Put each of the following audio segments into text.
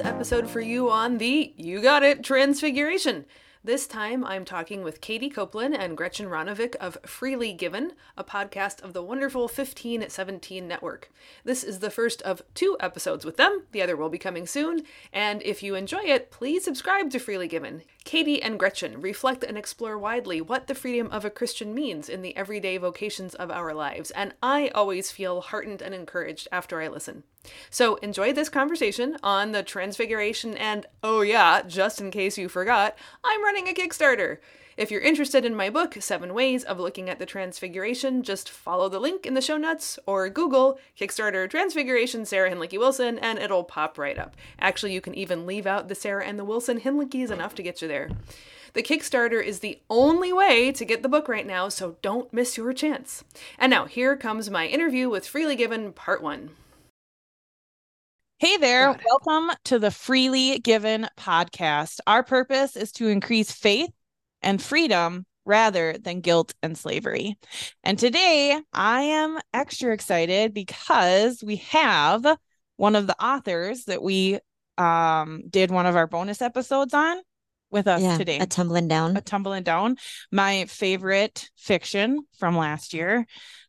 episode for you on the You Got It Transfiguration. This time I'm talking with Katie Koplin and Gretchen Ronnevik of Freely Given, a podcast of the wonderful 1517 network. This is the first of two episodes with them, the other will be coming soon, and if you enjoy it, please subscribe to Freely Given. Katie and Gretchen reflect and explore widely what the freedom of a Christian means in the everyday vocations of our lives, and I always feel heartened and encouraged after I listen. So enjoy this conversation on the Transfiguration, and oh yeah, just in case you forgot, I'm running a Kickstarter. If you're interested in my book, Seven Ways of Looking at the Transfiguration, just follow the link in the show notes or Google Kickstarter Transfiguration Sarah Hinlicky Wilson and it'll pop right up. Actually, you can even leave out the Sarah and the Wilson Hinlicky's enough to get you there. The Kickstarter is the only way to get the book right now, so don't miss your chance. And now, here comes my interview with Freely Given Part 1. Hey there, welcome to the Freely Given podcast. Our purpose is to increase faith and freedom rather than guilt and slavery. And today I am extra excited because we have one of the authors that we um, did one of our bonus episodes on with us yeah, today. A tumbling down. A tumbling down. My favorite fiction from last year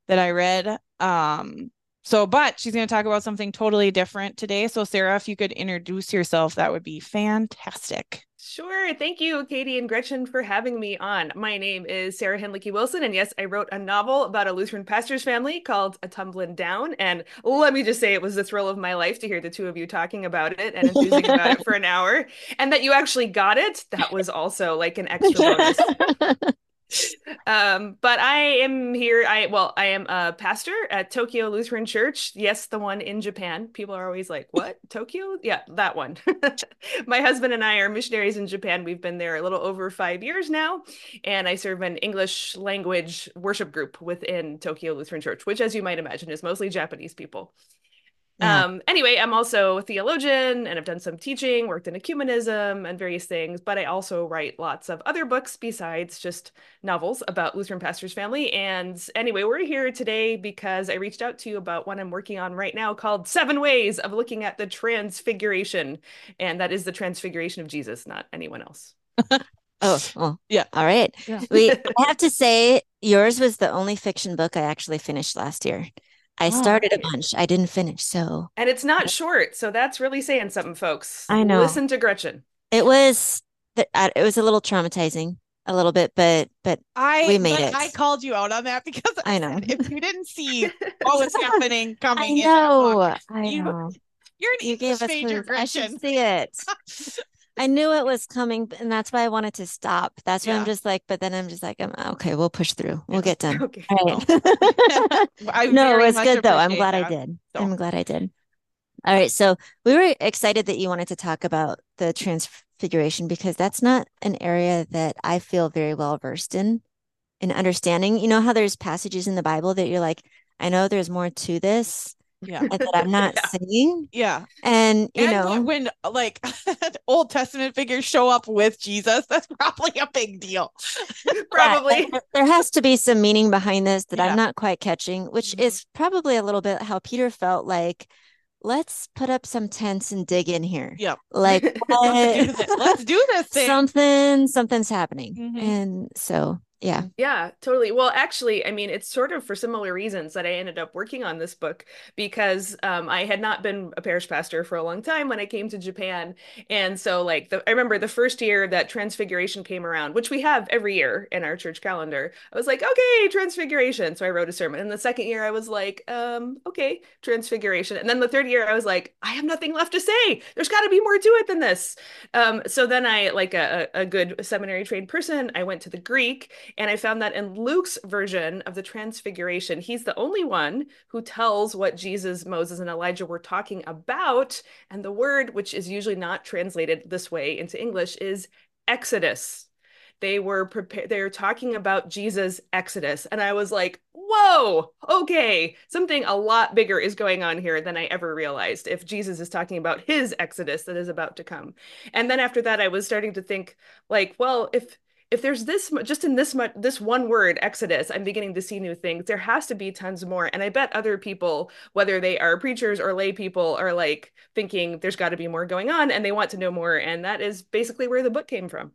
that I read. Um, so, but she's going to talk about something totally different today. So, Sarah, if you could introduce yourself, that would be fantastic. Sure. Thank you, Katie and Gretchen, for having me on. My name is Sarah Hinlicky Wilson, and yes, I wrote a novel about a Lutheran pastor's family called A Tumblin' Down. And let me just say, it was the thrill of my life to hear the two of you talking about it and enthusing about it for an hour. And that you actually got it, that was also like an extra bonus. um but i am here i well i am a pastor at tokyo lutheran church. Yes the one in japan. People are always like what? Tokyo? Yeah that one. My husband and i are missionaries in japan. We've been there a little over five years now and i serve an english language worship group within tokyo lutheran church which as you might imagine is mostly japanese people yeah. Um, anyway, I'm also a theologian and I've done some teaching, worked in ecumenism and various things, but I also write lots of other books besides just novels about Lutheran pastors' family. And anyway, we're here today because I reached out to you about one I'm working on right now called Seven Ways of Looking at the Transfiguration. And that is the transfiguration of Jesus, not anyone else. oh, well, yeah. All right. Yeah. we I have to say yours was the only fiction book I actually finished last year. I oh, started a bunch. I didn't finish. So And it's not short. So that's really saying something, folks. I know. Listen to Gretchen. It was it was a little traumatizing a little bit, but but I we made it. I called you out on that because I, I know if you didn't see what was happening coming I know. book, I you, know. You're an you English gave us major, I should see it. I knew it was coming, and that's why I wanted to stop. That's why yeah. I'm just like, but then I'm just like, I'm, okay, we'll push through. We'll get done. Okay. Right. no, it was good though. I'm glad that. I did. So. I'm glad I did. All right. So we were excited that you wanted to talk about the transfiguration because that's not an area that I feel very well versed in, in understanding. You know how there's passages in the Bible that you're like, I know there's more to this, yeah that i'm not yeah. seeing yeah and you and know when like old testament figures show up with jesus that's probably a big deal probably yeah, there has to be some meaning behind this that yeah. i'm not quite catching which mm-hmm. is probably a little bit how peter felt like let's put up some tents and dig in here yeah like let's, do let's do this thing. something something's happening mm-hmm. and so yeah. Yeah totally. Well actually i mean it's sort of for similar reasons that i ended up working on this book because um, i had not been a parish pastor for a long time when i came to japan. And so like the, i remember the first year that transfiguration came around which we have every year in our church calendar i was like okay transfiguration. So i wrote a sermon. And the second year i was like um okay transfiguration. And then the third year i was like i have nothing left to say. There's got to be more to it than this. Um so then i like a, a good seminary trained person i went to the greek and I found that in Luke's version of the Transfiguration, he's the only one who tells what Jesus, Moses, and Elijah were talking about. And the word, which is usually not translated this way into English, is Exodus. They were prepared, they were talking about Jesus' Exodus. And I was like, whoa, okay, something a lot bigger is going on here than I ever realized if Jesus is talking about his Exodus that is about to come. And then after that, I was starting to think, like, well, if if there's this just in this much this one word exodus i'm beginning to see new things. There has to be tons more and i bet other people whether they are preachers or lay people are like thinking there's got to be more going on and they want to know more and that is basically where the book came from.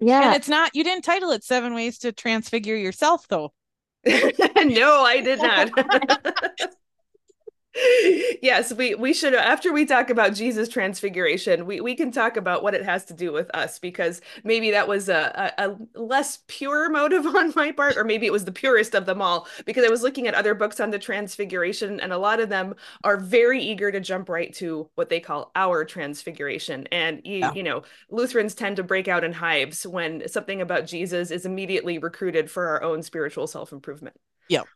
Yeah. And it's not you didn't title it seven ways to transfigure yourself though. No i did not yes, we we should after we talk about Jesus transfiguration, we we can talk about what it has to do with us because maybe that was a, a, a less pure motive on my part or maybe it was the purest of them all because I was looking at other books on the transfiguration and a lot of them are very eager to jump right to what they call our transfiguration and you, yeah. you know, Lutherans tend to break out in hives when something about Jesus is immediately recruited for our own spiritual self-improvement. Yep.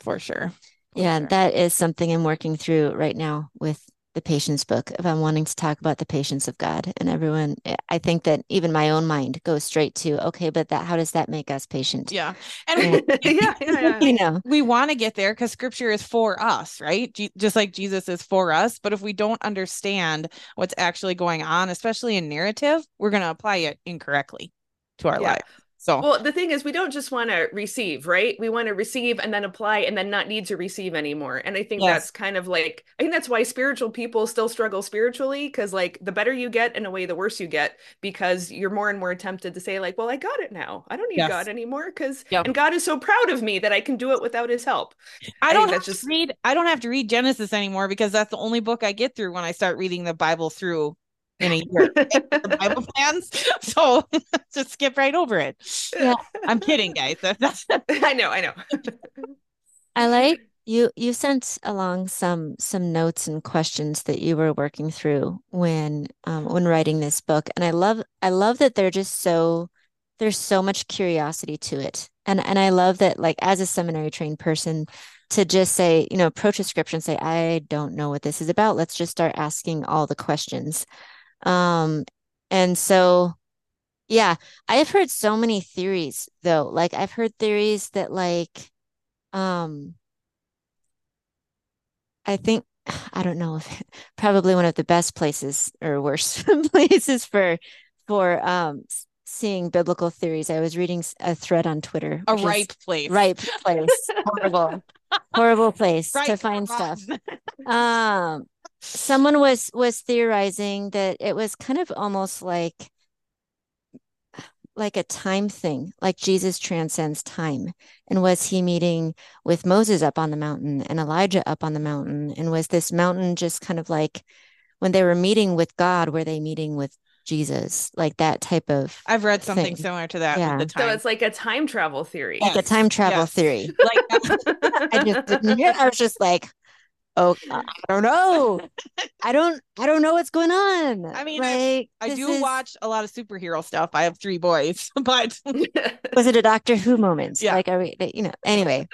For sure yeah sure. that is something i'm working through right now with the patience book if i'm wanting to talk about the patience of god. And everyone eh, i think that even my own mind goes straight to okay but that how does that make us patient? Yeah. And yeah, yeah, yeah, you know. We want to get there because scripture is for us right? G- just like jesus is for us. But if we don't understand what's actually going on especially in narrative we're going to apply it incorrectly to our yeah. life so, well, the thing is, we don't just want to receive, right? We want to receive and then apply and then not need to receive anymore. And I think yes. that's kind of like, I think that's why spiritual people still struggle spiritually because, like, the better you get, in a way, the worse you get because you're more and more tempted to say, like, well, I got it now. I don't need yes. God anymore because, yep. and God is so proud of me that I can do it without his help. I, I don't have just... to read, I don't have to read Genesis anymore because that's the only book I get through when I start reading the Bible through in a year. Bible plans. So just skip right over it. Yeah. I'm kidding, guys. I know, I know. I like you you sent along some some notes and questions that you were working through when um, when writing this book. And I love I love that they're just so there's so much curiosity to it. And and I love that like as a seminary trained person to just say, you know, approach a scripture and say, I don't know what this is about. Let's just start asking all the questions. Um, and so, yeah, I have heard so many theories though. Like I've heard theories that like, um, I think I don't know if probably one of the best places or worst places for for um seeing biblical theories. I was reading a thread on Twitter. A ripe place. Ripe place. horrible, horrible place to find stuff. Um, someone was was theorizing that it was kind of almost like like a time thing like jesus transcends time and was he meeting with moses up on the mountain and elijah up on the mountain and was this mountain just kind of like when they were meeting with god were they meeting with jesus like that type of i've read something thing. similar to that yeah. so it's like a time travel theory like yes. a time travel yes. theory like i just didn't hear i was just like oh i don't know. I don't i don't know what's going on. I mean like, i, I do is... watch a lot of superhero stuff. I have three boys but was it a doctor who moment? Yeah. Like are we you know anyway.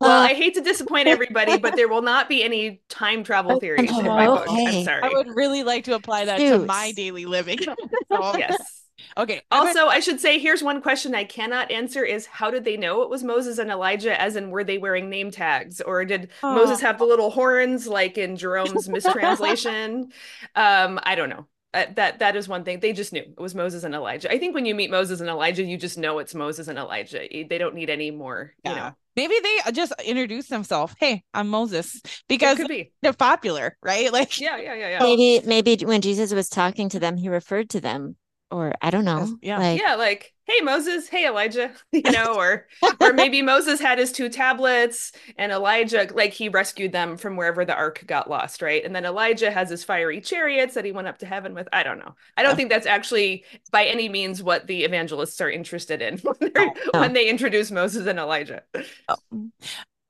Well, uh, I hate to disappoint everybody, but there will not be any time travel theories in my book. I'm sorry. I would really like to apply that to my daily living. so, yes. Okay. Also, I should say here's one question I cannot answer is how did they know it was Moses and Elijah as in were they wearing name tags or did oh. Moses have the little horns like in Jerome's mistranslation? um I don't know. Uh, that that is one thing they just knew it was Moses and Elijah. I think when you meet Moses and Elijah you just know it's Moses and Elijah. They don't need any more, yeah. you know. Maybe they just introduce themselves. Hey, I'm Moses because be. they're popular, right? Like yeah, yeah, yeah, yeah. Maybe maybe when Jesus was talking to them, he referred to them or I don't know. Yeah. Like, yeah, like, hey Moses, hey Elijah, you know, or or maybe Moses had his two tablets and Elijah like he rescued them from wherever the ark got lost, right? And then Elijah has his fiery chariots that he went up to heaven with. I don't know. I don't think that's actually by any means what the evangelists are interested in when, oh, no. when they introduce Moses and Elijah. Oh.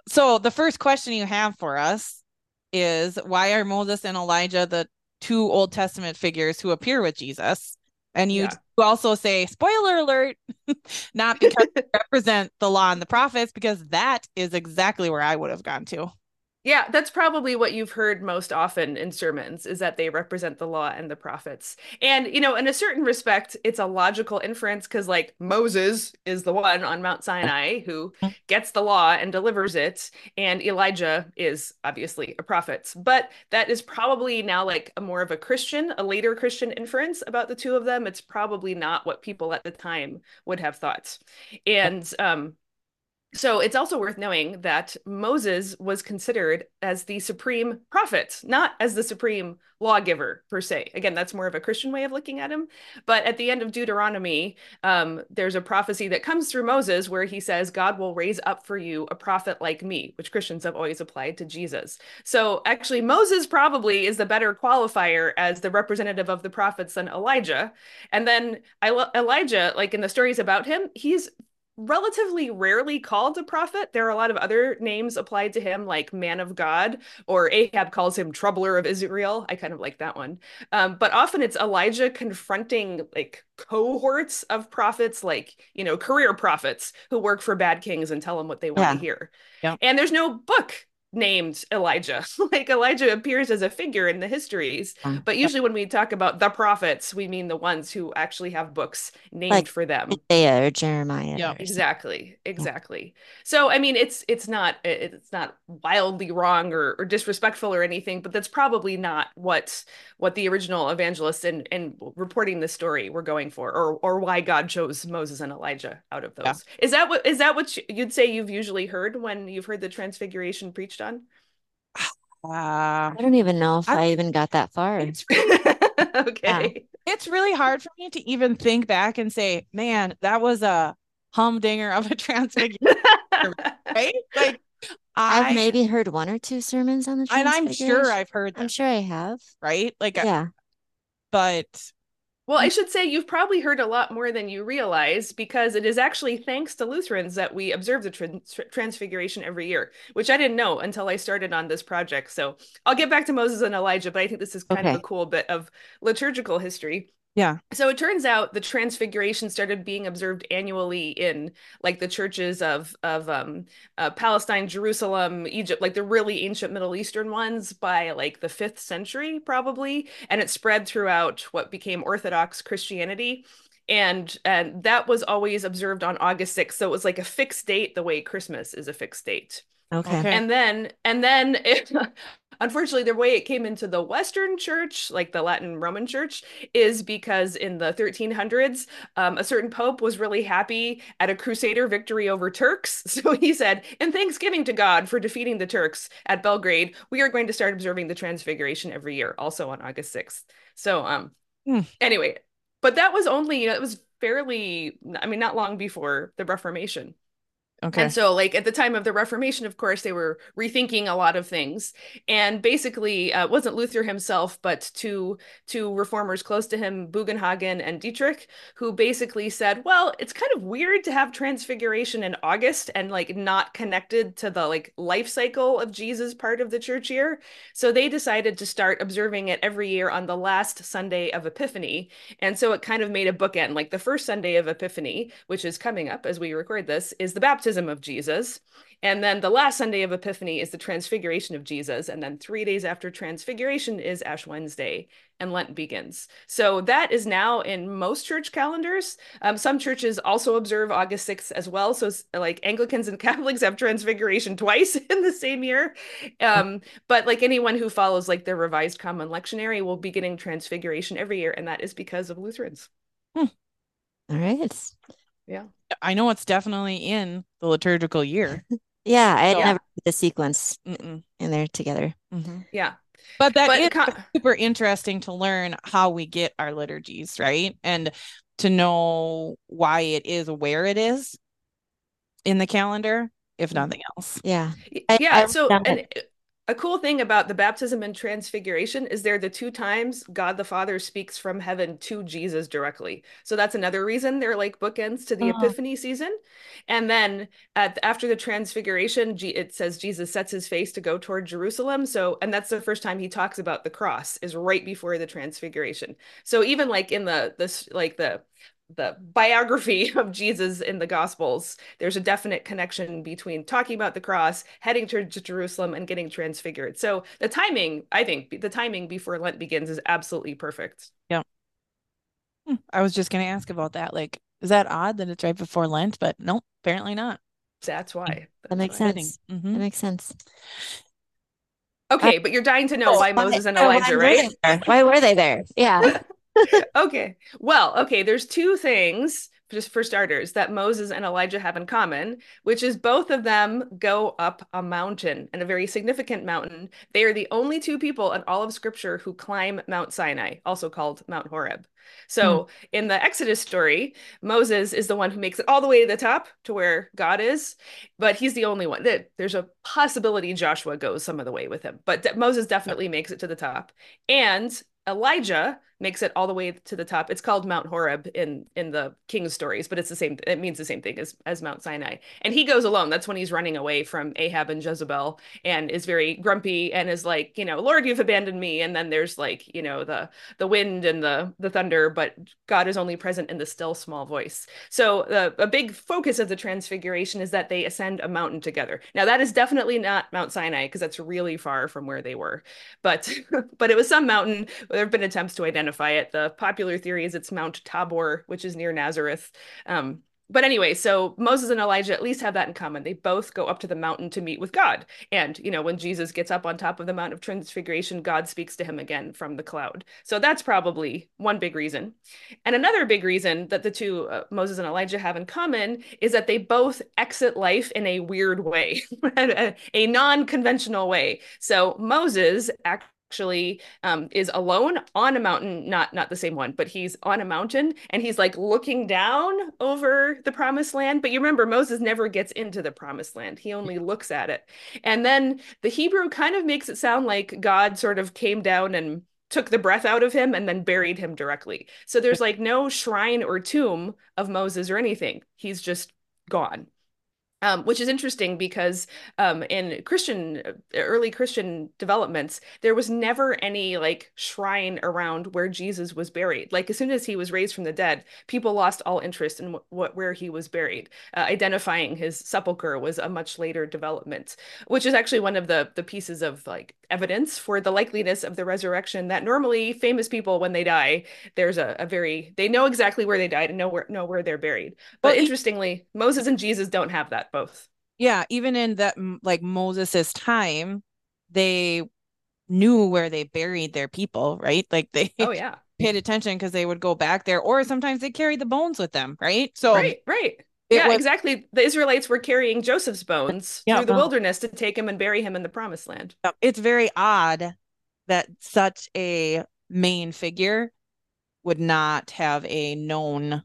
So the first question you have for us is why are Moses and Elijah the two Old Testament figures who appear with Jesus? And you yeah. also say, spoiler alert, not because they represent the law and the prophets, because that is exactly where I would have gone to. Yeah, that's probably what you've heard most often in sermons is that they represent the law and the prophets. And, you know, in a certain respect, it's a logical inference because, like, Moses is the one on Mount Sinai who gets the law and delivers it. And Elijah is obviously a prophet. But that is probably now like a more of a Christian, a later Christian inference about the two of them. It's probably not what people at the time would have thought. And, um, so it's also worth knowing that Moses was considered as the supreme prophet, not as the supreme lawgiver per se. Again, that's more of a Christian way of looking at him. But at the end of Deuteronomy, um, there's a prophecy that comes through Moses where he says, God will raise up for you a prophet like me, which Christians have always applied to Jesus. So actually, Moses probably is the better qualifier as the representative of the prophets than Elijah. And then Elijah, like in the stories about him, he's relatively rarely called a prophet. There are a lot of other names applied to him, like man of God, or Ahab calls him troubler of Israel. I kind of like that one. Um, but often it's Elijah confronting like cohorts of prophets, like, you know, career prophets who work for bad kings and tell them what they want yeah. to hear. Yeah. And there's no book named Elijah. like Elijah appears as a figure in the histories, um, but usually when we talk about the prophets, we mean the ones who actually have books named like for them. Isaiah or Jeremiah. Yeah, exactly, exactly. Yeah. So I mean, it's it's not it's not wildly wrong or, or disrespectful or anything, but that's probably not what what the original evangelists and and reporting the story were going for, or or why God chose Moses and Elijah out of those. Yeah. Is that what is that what you'd say you've usually heard when you've heard the Transfiguration preached? On? Uh, I don't even know if I, I even got that far. It's okay. Yeah. It's really hard for me to even think back and say, man, that was a humdinger of a transfiguration, right? Like I, have maybe heard one or two sermons on the and I'm sure I've heard them. I'm sure I have. Right? Like yeah. I, but well, I should say you've probably heard a lot more than you realize because it is actually thanks to Lutherans that we observe the trans- transfiguration every year, which I didn't know until I started on this project. So I'll get back to Moses and Elijah, but I think this is kind okay. of a cool bit of liturgical history. Yeah. So it turns out the transfiguration started being observed annually in like the churches of of um, uh, Palestine, Jerusalem, Egypt, like the really ancient Middle Eastern ones by like the 5th century probably, and it spread throughout what became Orthodox Christianity. And and that was always observed on August 6th. So it was like a fixed date the way Christmas is a fixed date. Okay. And then and then it, unfortunately the way it came into the Western church, like the Latin Roman church, is because in the 1300s, um, a certain pope was really happy at a crusader victory over Turks. So he said, "In thanksgiving to God for defeating the Turks at Belgrade, we are going to start observing the Transfiguration every year, also on August 6th." So um, mm. anyway, but that was only you know it was fairly I mean not long before the Reformation. Okay. And so, like at the time of the Reformation, of course, they were rethinking a lot of things, and basically, uh, wasn't Luther himself, but two two reformers close to him, Bugenhagen and Dietrich, who basically said, "Well, it's kind of weird to have Transfiguration in August and like not connected to the like life cycle of Jesus part of the church year." So they decided to start observing it every year on the last Sunday of Epiphany, and so it kind of made a bookend. Like the first Sunday of Epiphany, which is coming up as we record this, is the baptism baptism of Jesus. And then the last Sunday of Epiphany is the transfiguration of Jesus. And then three days after transfiguration is Ash Wednesday and Lent begins. So that is now in most church calendars. Um, some churches also observe August 6th as well. So like Anglicans and Catholics have transfiguration twice in the same year. Um, but like anyone who follows like the revised common lectionary will be getting transfiguration every year. And that is because of Lutherans. Hmm. All right. Yeah. I know it's definitely in the liturgical year. yeah, I so, never put the sequence Mm-mm. in there together. Mm-hmm. Yeah. But that but is con- super interesting to learn how we get our liturgies, right? And to know why it is where it is in the calendar, if nothing else. Yeah. yeah. I, I so, and, a cool thing about the baptism and transfiguration is they're the two times God the Father speaks from heaven to Jesus directly. So that's another reason they're like bookends to the uh-huh. Epiphany season. And then at, after the transfiguration, it says Jesus sets his face to go toward Jerusalem. So, and that's the first time he talks about the cross is right before the transfiguration. So even like in the this like the the biography of Jesus in the Gospels, there's a definite connection between talking about the cross, heading to, to Jerusalem, and getting transfigured. So the timing, I think, the timing before Lent begins is absolutely perfect. Yeah. Hmm, I was just going to ask about that. Like, is that odd that it's right before Lent? But no, apparently not. That's why. That's that makes why. sense. Mm-hmm. That makes sense. Okay, uh, but you're dying to know why Moses and Elijah, right? Why were they there? Yeah. okay. Well, okay, there's two things just for starters that Moses and Elijah have in common, which is both of them go up a mountain and a very significant mountain. They are the only two people in all of scripture who climb Mount Sinai, also called Mount Horeb. So mm. in the Exodus story, Moses is the one who makes it all the way to the top to where God is, but he's the only one. There's a possibility Joshua goes some of the way with him, but Moses definitely makes it to the top. And Elijah makes it all the way to the top. It's called Mount Horeb in in the King's stories, but it's the same. It means the same thing as as Mount Sinai. And he goes alone. That's when he's running away from Ahab and Jezebel, and is very grumpy and is like, you know, Lord, you've abandoned me. And then there's like, you know, the the wind and the the thunder, but God is only present in the still small voice. So the a big focus of the Transfiguration is that they ascend a mountain together. Now that is definitely not Mount Sinai because that's really far from where they were, but but it was some mountain. There have been attempts to identify identify it. The popular theory is it's Mount Tabor, which is near Nazareth. Um, but anyway, so Moses and Elijah at least have that in common. They both go up to the mountain to meet with God. And, you know, when Jesus gets up on top of the Mount of Transfiguration, God speaks to him again from the cloud. So that's probably one big reason. And another big reason that the two, uh, Moses and Elijah, have in common is that they both exit life in a weird way, a non conventional way. So Moses actually actually um, is alone on a mountain not not the same one but he's on a mountain and he's like looking down over the promised land. But you remember moses never gets into the promised land. He only looks at it. And then the hebrew kind of makes it sound like god sort of came down and took the breath out of him and then buried him directly. So there's like no shrine or tomb of moses or anything. He's just gone um, which is interesting because um, in Christian, uh, early Christian developments, there was never any like shrine around where Jesus was buried. Like as soon as he was raised from the dead, people lost all interest in what where he was buried. Uh, identifying his sepulcher was a much later development, which is actually one of the the pieces of like evidence for the likeliness of the resurrection. That normally famous people, when they die, there's a, a very they know exactly where they died and know where know where they're buried. But interestingly, Moses and Jesus don't have that both. Yeah, even in that like Moses's time, they knew where they buried their people, right? Like they Oh yeah. paid attention because they would go back there or sometimes they carried the bones with them, right? So Right, right. Yeah, was, exactly. The Israelites were carrying Joseph's bones yeah, through the uh-huh. wilderness to take him and bury him in the promised land. It's very odd that such a main figure would not have a known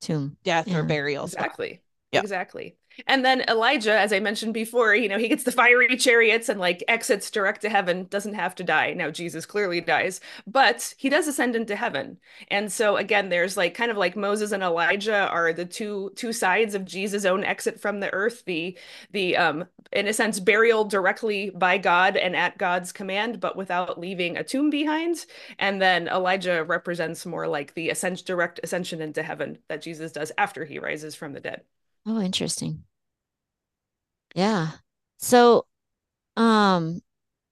tomb death yeah. or burial exactly spot. exactly and then Elijah, as I mentioned before, you know, he gets the fiery chariots and like exits direct to heaven, doesn't have to die. Now, Jesus clearly dies, but he does ascend into heaven. And so again, there's like kind of like Moses and Elijah are the two two sides of Jesus' own exit from the earth, the the um in a sense burial directly by God and at God's command, but without leaving a tomb behind. And then Elijah represents more like the ascent direct ascension into heaven that Jesus does after he rises from the dead. Oh, interesting. Yeah. So, um,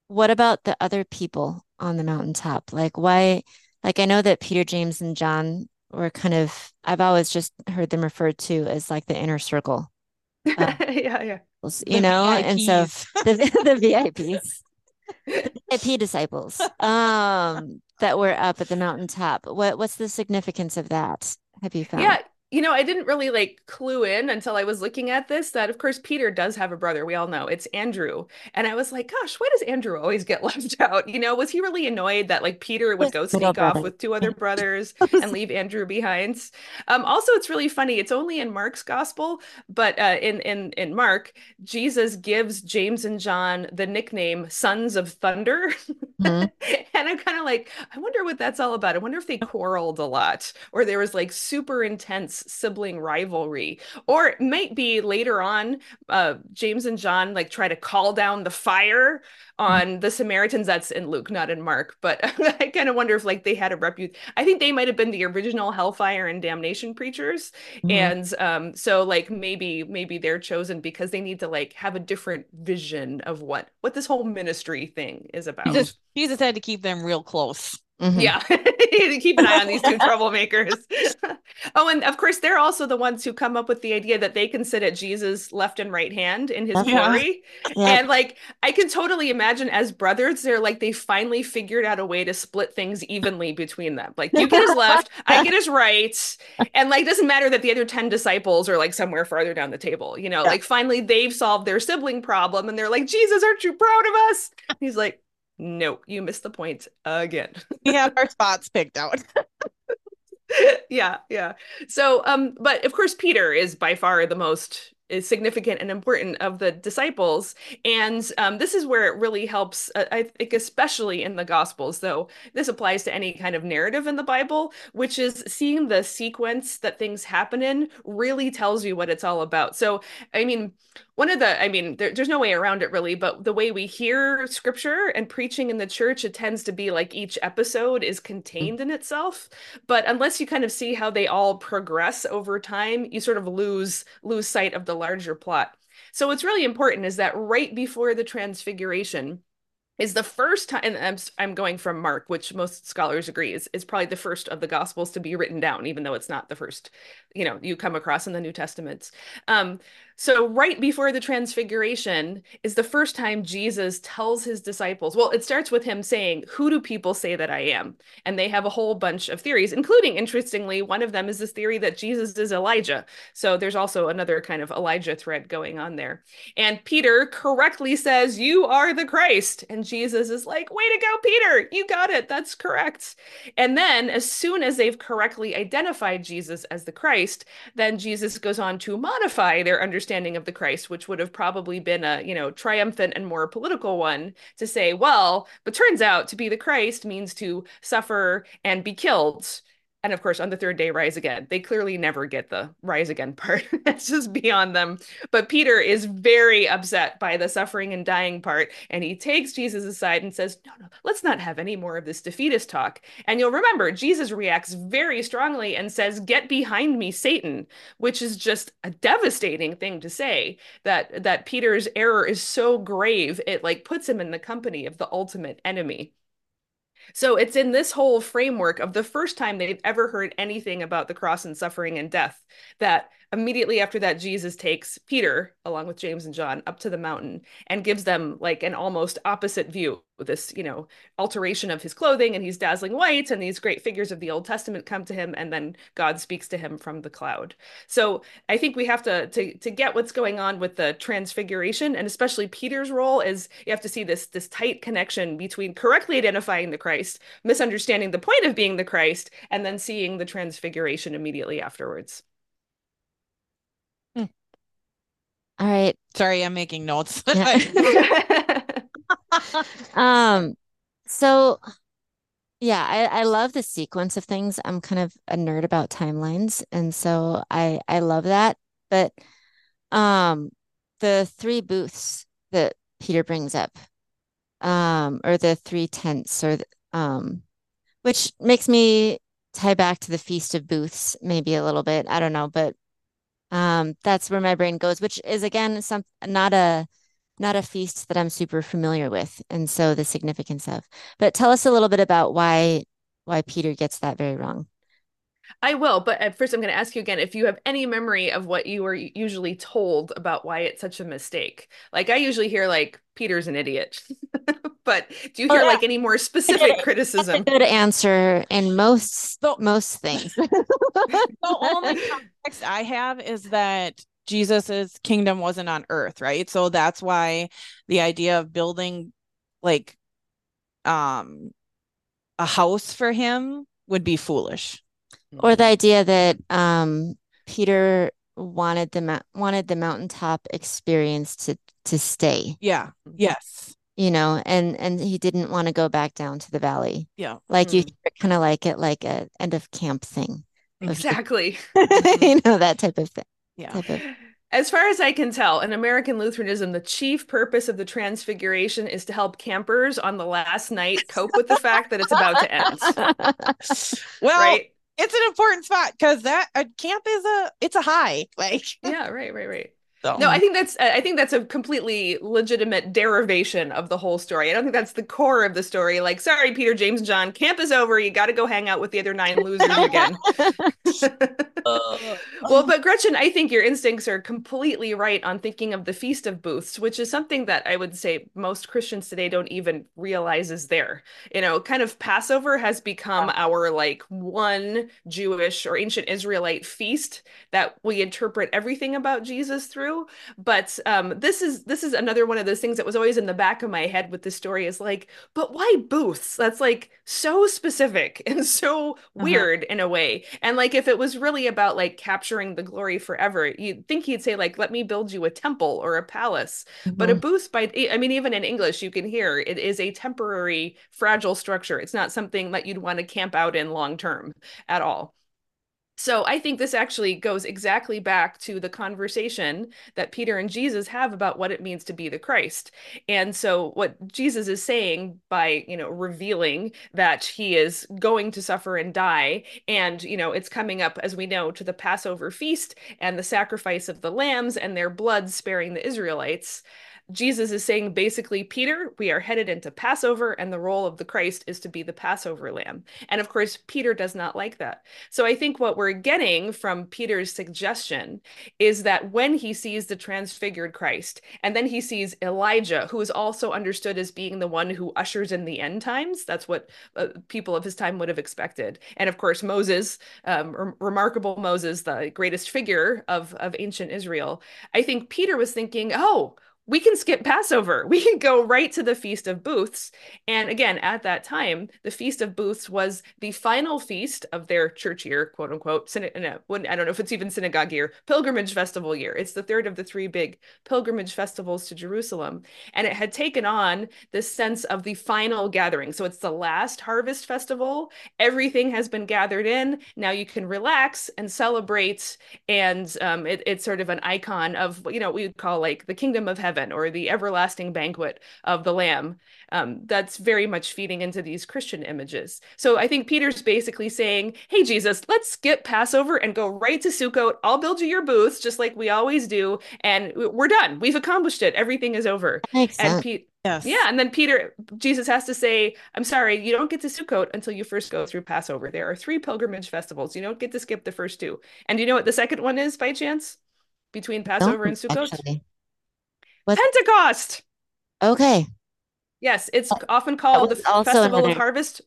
what about the other people on the mountaintop? Like, why? Like, I know that Peter, James, and John were kind of, I've always just heard them referred to as like the inner circle. Uh, yeah, yeah. You the know, VIPs. and so the, the VIPs, VIP disciples, um, that were up at the mountaintop. What what's the significance of that? Have you found? Yeah, you know, I didn't really like clue in until I was looking at this that, of course, Peter does have a brother. We all know it's Andrew. And I was like, gosh, why does Andrew always get left out? You know, was he really annoyed that like Peter would go sneak off with two other brothers and leave Andrew behind? Um, also, it's really funny. It's only in Mark's gospel, but uh, in in in Mark, Jesus gives James and John the nickname Sons of Thunder. Mm-hmm. and I'm kind of like, I wonder what that's all about. I wonder if they quarreled a lot or there was like super intense sibling rivalry. Or it might be later on, uh, James and John like try to call down the fire on the Samaritans. That's in Luke, not in Mark. But I kind of wonder if like they had a repute. I think they might have been the original hellfire and damnation preachers. Mm-hmm. And um, so like maybe maybe they're chosen because they need to like have a different vision of what what this whole ministry thing is about. Jesus, Jesus had to keep them real close. Mm-hmm. Yeah. Keep an eye on these two troublemakers. oh, and of course, they're also the ones who come up with the idea that they can sit at Jesus' left and right hand in his yeah. glory. Yeah. And like, I can totally imagine as brothers, they're like, they finally figured out a way to split things evenly between them. Like, you get his left, I get his right. And like, doesn't matter that the other 10 disciples are like somewhere farther down the table, you know, yeah. like finally they've solved their sibling problem and they're like, Jesus, aren't you proud of us? He's like, no, you missed the point again. we have our spots picked out. yeah, yeah. So, um, but of course, Peter is by far the most is significant and important of the disciples. And um, this is where it really helps uh, i think especially in the gospels though this applies to any kind of narrative in the bible which is seeing the sequence that things happen in really tells you what it's all about. So i mean one of the i mean there, there's no way around it really but the way we hear scripture and preaching in the church it tends to be like each episode is contained in itself. But unless you kind of see how they all progress over time you sort of lose lose sight of the larger plot. So what's really important is that right before the transfiguration is the first time and I'm, I'm going from mark which most scholars agree is, is probably the first of the gospels to be written down even though it's not the first you know you come across in the new testaments. Um, so, right before the transfiguration is the first time Jesus tells his disciples. Well, it starts with him saying, Who do people say that I am? And they have a whole bunch of theories, including, interestingly, one of them is this theory that Jesus is Elijah. So, there's also another kind of Elijah thread going on there. And Peter correctly says, You are the Christ. And Jesus is like, Way to go, Peter. You got it. That's correct. And then, as soon as they've correctly identified Jesus as the Christ, then Jesus goes on to modify their understanding understanding of the Christ, which would have probably been a, you know, triumphant and more political one to say, well, but turns out to be the Christ means to suffer and be killed and of course on the third day rise again. They clearly never get the rise again part. That's just beyond them. But peter is very upset by the suffering and dying part and he takes jesus aside and says no no let's not have any more of this defeatist talk. And you'll remember jesus reacts very strongly and says get behind me satan which is just a devastating thing to say that that peter's error is so grave it like puts him in the company of the ultimate enemy so it's in this whole framework of the first time they've ever heard anything about the cross and suffering and death that immediately after that Jesus takes Peter along with James and John up to the mountain and gives them like an almost opposite view this you know alteration of his clothing and he's dazzling white and these great figures of the old testament come to him and then god speaks to him from the cloud. So i think we have to to to get what's going on with the transfiguration and especially peter's role is you have to see this this tight connection between correctly identifying the christ misunderstanding the point of being the christ and then seeing the transfiguration immediately afterwards All right. Sorry, I'm making notes. um, so yeah, I, I love the sequence of things. I'm kind of a nerd about timelines, and so I I love that. But um, the three booths that Peter brings up, um, or the three tents, or the, um, which makes me tie back to the Feast of Booths maybe a little bit. I don't know, but um, that's where my brain goes, which is again some not a not a feast that I'm super familiar with, and so the significance of. But tell us a little bit about why why Peter gets that very wrong. I will, but at first I'm going to ask you again if you have any memory of what you were usually told about why it's such a mistake. Like I usually hear like Peter's an idiot. but do you hear oh, yeah. like any more specific criticism? good answer in most so, most things. the only context I have is that Jesus's kingdom wasn't on earth, right? So that's why the idea of building like um a house for him would be foolish. Or the idea that um Peter wanted the wanted the mountaintop experience to to stay. Yeah. Yes you know and and he didn't want to go back down to the valley yeah like mm-hmm. you kind of like it like a end of camp thing exactly. you know that type of thing. Yeah. Of... As far as I can tell, in American Lutheranism, the chief purpose of the Transfiguration is to help campers on the last night cope with the fact that it's about to end. well, right? It's an important spot because that a camp is a it's a high. Like yeah, right, right, right. So. No, I think that's I think that's a completely legitimate derivation of the whole story. I don't think that's the core of the story. Like, sorry, Peter, James, John, camp is over. You got to go hang out with the other nine losers again. uh. well, but Gretchen, I think your instincts are completely right on thinking of the Feast of Booths, which is something that I would say most Christians today don't even realize is there. You know, kind of Passover has become yeah. our like one Jewish or ancient Israelite feast that we interpret everything about Jesus through but um, this is this is another one of those things that was always in the back of my head with the story is like, but why booths? That's like so specific and so uh-huh. weird in a way. And like if it was really about like capturing the glory forever, you'd think he'd say like, let me build you a temple or a palace. Mm-hmm. But a mm-hmm. booth by I mean, even in English, you can hear it is a temporary, fragile structure. It's not something that you'd want to camp out in long term at all. So I think this actually goes exactly back to the conversation that Peter and Jesus have about what it means to be the Christ. And so what Jesus is saying by, you know, revealing that he is going to suffer and die and, you know, it's coming up as we know to the Passover feast and the sacrifice of the lambs and their blood sparing the Israelites Jesus is saying basically, Peter, we are headed into Passover, and the role of the Christ is to be the Passover lamb. And of course, Peter does not like that. So I think what we're getting from Peter's suggestion is that when he sees the transfigured Christ, and then he sees Elijah, who is also understood as being the one who ushers in the end times, that's what uh, people of his time would have expected. And of course, Moses, um, re- remarkable Moses, the greatest figure of, of ancient Israel. I think Peter was thinking, oh, we can skip Passover. We can go right to the Feast of Booths. And again, at that time, the Feast of Booths was the final feast of their church year, quote unquote. No, I don't know if it's even synagogue year, pilgrimage festival year. It's the third of the three big pilgrimage festivals to Jerusalem. And it had taken on this sense of the final gathering. So it's the last harvest festival. Everything has been gathered in. Now you can relax and celebrate. And um, it, it's sort of an icon of, you know, what we would call like the kingdom of heaven heaven or the everlasting banquet of the lamb um, that's very much feeding into these christian images so i think peter's basically saying hey jesus let's skip passover and go right to sukkot i'll build you your booths just like we always do and we're done we've accomplished it everything is over makes and Pete Yes. Yeah, and then Peter, Jesus has to say, "I'm sorry, you don't get to Sukkot until you first go through Passover. There are three pilgrimage festivals. You don't get to skip the first two. And do you know what the second one is by chance? Between Passover and Sukkot? Actually. What? Pentecost. Okay. Yes, it's oh, often called the Festival another... of Harvest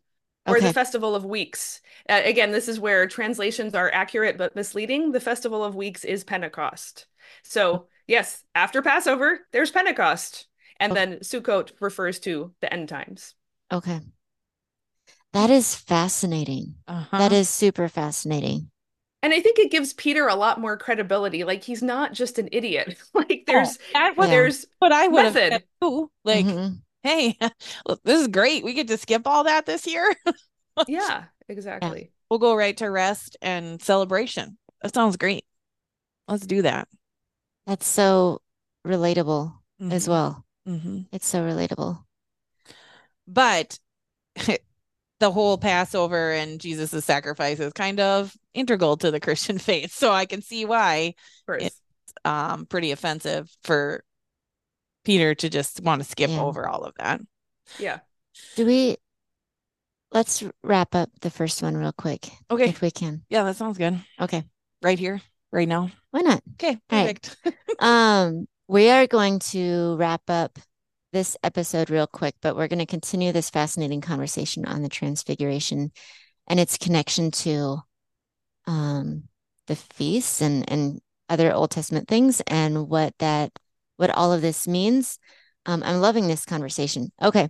or okay. the Festival of Weeks. Uh, again, this is where translations are accurate but misleading. The Festival of Weeks is Pentecost. So, yes, after Passover, there's Pentecost. And okay. then Sukkot refers to the end times. Okay. That is fascinating. Uh-huh. That is super fascinating and I think it gives Peter a lot more credibility. Like he's not just an idiot. like there's well, there's what I would method. have too. Like, mm-hmm. hey, this is great. We get to skip all that this year. yeah, exactly. Yeah. We'll go right to rest and celebration. That sounds great. Let's do that. That's so relatable mm-hmm. as well. Mm-hmm. It's so relatable. But the whole Passover and Jesus' sacrifice is kind of integral to the Christian faith. So I can see why it's um, pretty offensive for Peter to just want to skip yeah. over all of that. Yeah. Do we let's wrap up the first one real quick. Okay. If we can. Yeah, that sounds good. Okay. Right here, right now. Why not? Okay, perfect. Right. um, we are going to wrap up this episode real quick, but we're going to continue this fascinating conversation on the transfiguration and its connection to um, the feasts and and other Old Testament things and what that what all of this means. Um, I'm loving this conversation. Okay.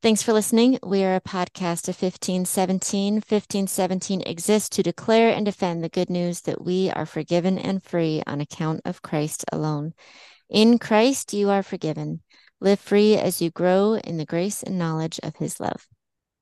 Thanks for listening. We are a podcast of 1517. 1517 exists to declare and defend the good news that we are forgiven and free on account of Christ alone. In Christ, you are forgiven. Live free as you grow in the grace and knowledge of his love.